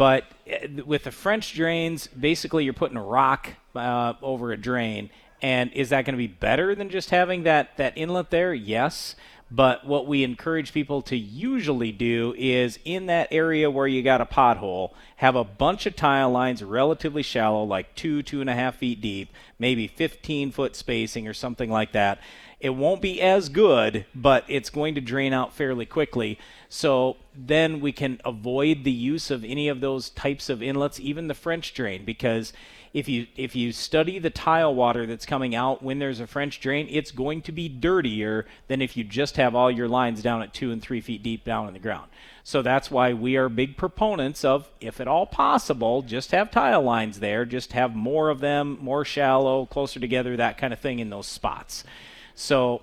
But uh, with the French drains, basically you're putting a rock uh, over a drain. And is that going to be better than just having that, that inlet there? Yes. But what we encourage people to usually do is in that area where you got a pothole, have a bunch of tile lines relatively shallow, like two, two and a half feet deep, maybe 15 foot spacing or something like that. It won't be as good, but it's going to drain out fairly quickly. So then we can avoid the use of any of those types of inlets, even the French drain, because if you if you study the tile water that's coming out when there's a French drain, it's going to be dirtier than if you just have all your lines down at two and three feet deep down in the ground. So that's why we are big proponents of, if at all possible, just have tile lines there, just have more of them, more shallow, closer together, that kind of thing in those spots. So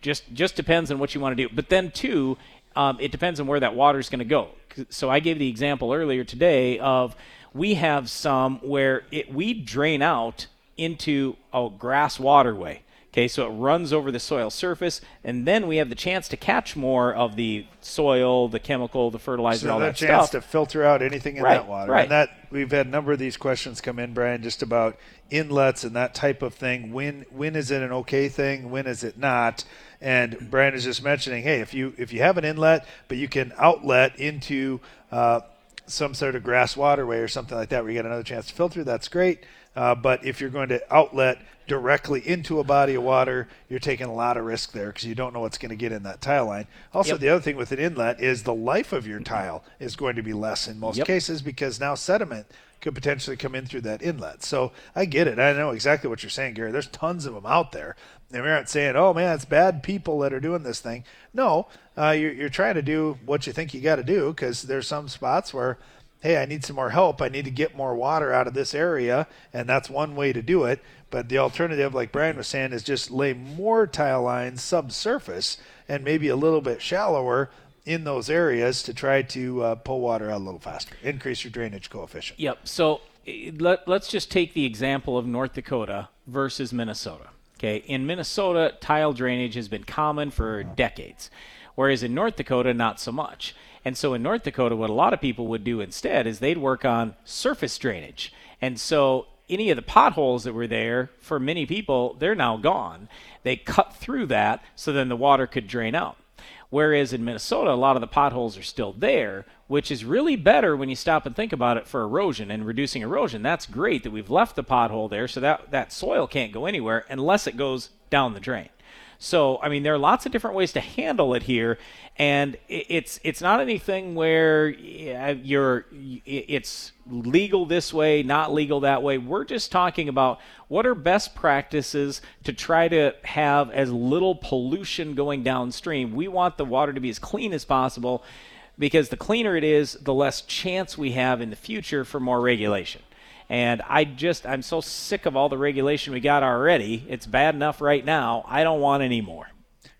just just depends on what you want to do. But then too, um, it depends on where that water is going to go. So I gave the example earlier today of we have some where it, we drain out into a grass waterway. Okay, so it runs over the soil surface, and then we have the chance to catch more of the soil, the chemical, the fertilizer, so all that that chance stuff. to filter out anything in Right, that water. right. And that we've had a number of these questions come in, Brian, just about inlets and that type of thing. When when is it an okay thing? When is it not? And Brian is just mentioning, hey, if you if you have an inlet, but you can outlet into uh, some sort of grass waterway or something like that, where you get another chance to filter, that's great. Uh, but if you're going to outlet directly into a body of water, you're taking a lot of risk there because you don't know what's going to get in that tile line. Also, Yep. the other thing with an inlet is the life of your tile is going to be less in most Yep. cases because now sediment could potentially come in through that inlet. So I get it. I know exactly what you're saying, Gary. There's tons of them out there. And we aren't saying, oh man, it's bad people that are doing this thing. No, uh, you're, you're trying to do what you think you got to do because there's some spots where hey, I need some more help. I need to get more water out of this area, and that's one way to do it. But the alternative, like Brian was saying, is just lay more tile lines subsurface and maybe a little bit shallower in those areas to try to uh, pull water out a little faster, increase your drainage coefficient. Yep. So eh, let, let's just take the example of North Dakota versus Minnesota. Okay. In Minnesota, tile drainage has been common for decades, whereas in North Dakota, not so much. And so in North Dakota, what a lot of people would do instead is they'd work on surface drainage. And so any of the potholes that were there for many people, they're now gone. They cut through that so then the water could drain out. Whereas in Minnesota, a lot of the potholes are still there, which is really better when you stop and think about it for erosion and reducing erosion. That's great that we've left the pothole there so that that soil can't go anywhere unless it goes down the drain. So, I mean, there are lots of different ways to handle it here, and it's it's not anything where you're it's legal this way, not legal that way. We're just talking about what are best practices to try to have as little pollution going downstream. We want the water to be as clean as possible because the cleaner it is, the less chance we have in the future for more regulation. And I just, I'm so sick of all the regulation we got already. It's bad enough right now. I don't want any more.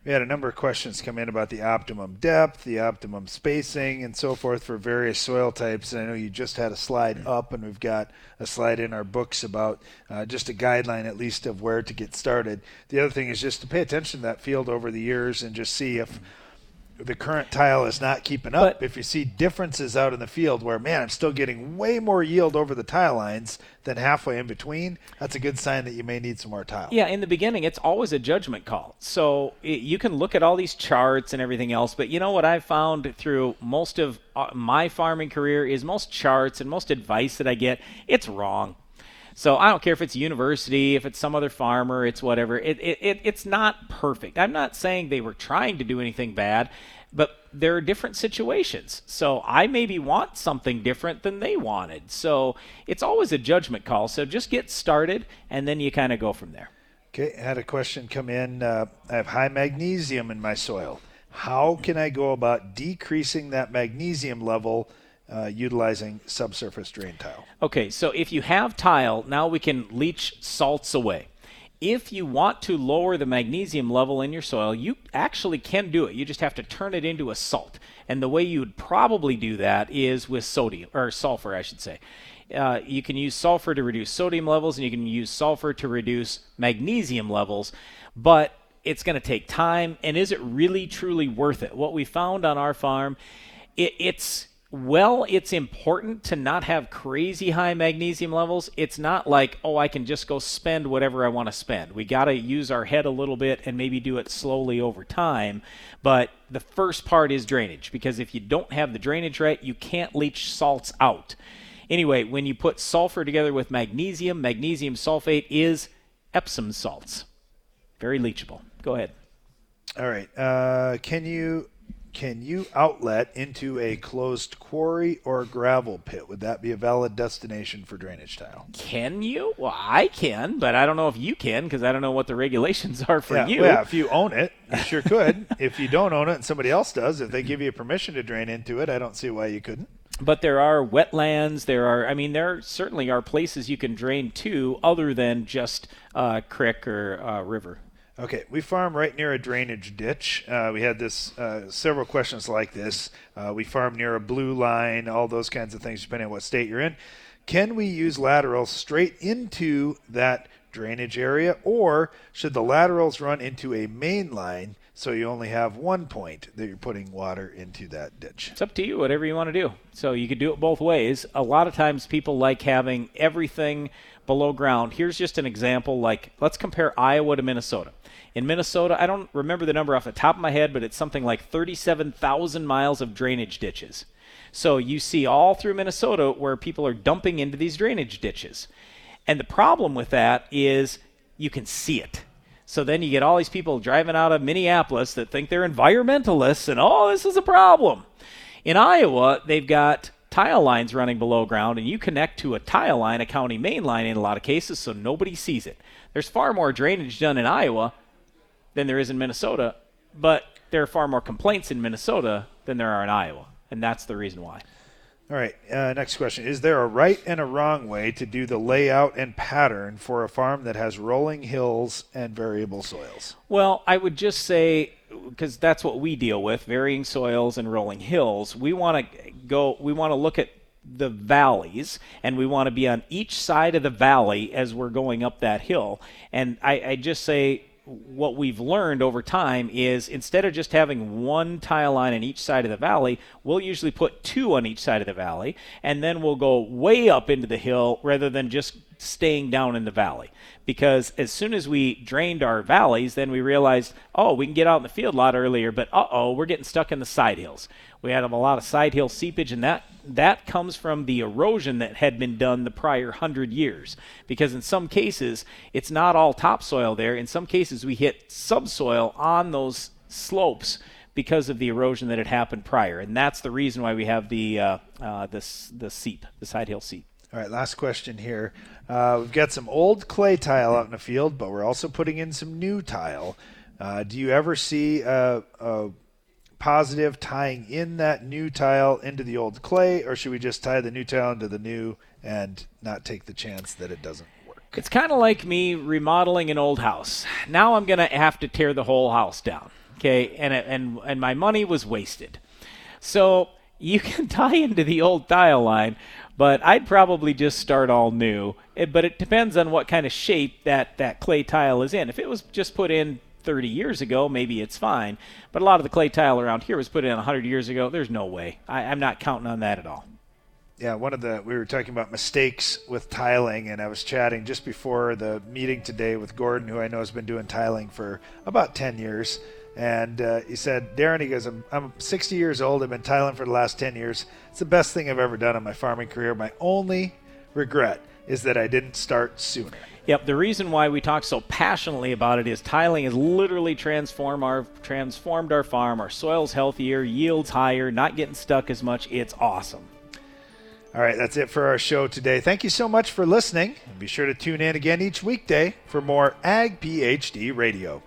We had a number of questions come in about the optimum depth, the optimum spacing, and so forth for various soil types. And I know you just had a slide up, and we've got a slide in our books about uh, just a guideline, at least, of where to get started. The other thing is just to pay attention to that field over the years and just see if the current tile is not keeping up. if you see differences out in the field where, man, I'm still getting way more yield over the tile lines than halfway in between, that's a good sign that you may need some more tile. Yeah, in the beginning, it's always a judgment call. So i you can look at all these charts and everything else, but you know what I've found through most of uh, my farming career is most charts and most advice that I get, it's wrong. So I don't care if it's university, if it's some other farmer, it's whatever. It, it, it it's not perfect. I'm not saying they were trying to do anything bad, but there are different situations. So I maybe want something different than they wanted. So it's always a judgment call. So just get started, and then you kind of go from there. Okay, I had a question come in. Uh, I have high magnesium in my soil. How can I go about decreasing that magnesium level uh, utilizing subsurface drain tile. Okay, so if you have tile, now we can leach salts away. If you want to lower the magnesium level in your soil, you actually can do it. You just have to turn it into a salt. And the way you would probably do that is with sodium, or sulfur, I should say. Uh, you can use sulfur to reduce sodium levels, and you can use sulfur to reduce magnesium levels, but it's going to take time. And is it really truly worth it? What we found on our farm, it, it's well, it's important to not have crazy high magnesium levels. It's not like, oh, I can just go spend whatever I want to spend. We got to use our head a little bit and maybe do it slowly over time. But the first part is drainage because if you don't have the drainage right, you can't leach salts out. Anyway, when you put sulfur together with magnesium, magnesium sulfate is Epsom salts. Very leachable. Go ahead. All right. Uh, can you can you outlet into a closed quarry or gravel pit? Would that be a valid destination for drainage tile? Can you? Well, I can, but I don't know if you can because I don't know what the regulations are for yeah, you. yeah, if you own it, you sure could. if you don't own it and somebody else does, if they give you permission to drain into it, I don't see why you couldn't. But there are wetlands. There are, I mean, there certainly are places you can drain to other than just uh, creek or uh, river. Okay, we farm right near a drainage ditch. Uh, we had this uh, several questions like this. Uh, we farm near a blue line, all those kinds of things, depending on what state you're in. Can we use laterals straight into that drainage area, or should the laterals run into a main line so you only have one point that you're putting water into that ditch? It's up to you, whatever you want to do. So you could do it both ways. A lot of times people like having everything below ground. Here's just an example like let's compare Iowa to Minnesota. In Minnesota, I don't remember the number off the top of my head, but it's something like 37,000 miles of drainage ditches. So you see all through Minnesota where people are dumping into these drainage ditches. And the problem with that is you can see it. So then you get all these people driving out of Minneapolis that think they're environmentalists and, oh, this is a problem. In Iowa, they've got tile lines running below ground, and you connect to a tile line, a county main line in a lot of cases, so nobody sees it. There's far more drainage done in Iowa than there is in Minnesota, but there are far more complaints in Minnesota than there are in Iowa, and that's the reason why. All right, uh, next question. Is there a right and a wrong way to do the layout and pattern for a farm that has rolling hills and variable soils? Well, I would just say because that's what we deal with varying soils and rolling hills. We want to go, we want to look at the valleys and we want to be on each side of the valley as we're going up that hill. And I, I just say, what we've learned over time is instead of just having one tile line on each side of the valley, we'll usually put two on each side of the valley, and then we'll go way up into the hill rather than just staying down in the valley. Because as soon as we drained our valleys, then we realized, oh, we can get out in the field a lot earlier, but uh oh, we're getting stuck in the side hills. We had a lot of side hill seepage, and that that comes from the erosion that had been done the prior hundred years. Because in some cases, it's not all topsoil there. In some cases, we hit subsoil on those slopes because of the erosion that had happened prior, and that's the reason why we have the uh, uh, this the seep, the side hill seep. All right, last question here. Uh, we've got some old clay tile out in the field, but we're also putting in some new tile. Uh, do you ever see a, a positive tying in that new tile into the old clay, or should we just tie the new tile into the new and not take the chance that it doesn't work? It's kind of like me remodeling an old house. Now I'm going to have to tear the whole house down. Okay, and and and my money was wasted. So you can tie into the old tile line, but I'd probably just start all new. But it depends on what kind of shape that that clay tile is in. If it was just put in 30 years ago, maybe it's fine. But a lot of the clay tile around here was put in 100 years ago. There's no way. I, I'm not counting on that at all. Yeah, one of the we were talking about mistakes with tiling, and I was chatting just before the meeting today with Gordon, who I know has been doing tiling for about 10 years. And uh, he said, Darren, he goes, I'm, I'm 60 years old. I've been tiling for the last 10 years. It's the best thing I've ever done in my farming career. My only regret is that I didn't start sooner. Yep, the reason why we talk so passionately about it is tiling has literally transformed our transformed our farm. Our soil's healthier, yields higher, not getting stuck as much. It's awesome. All right, that's it for our show today. Thank you so much for listening. Be sure to tune in again each weekday for more Ag PhD Radio.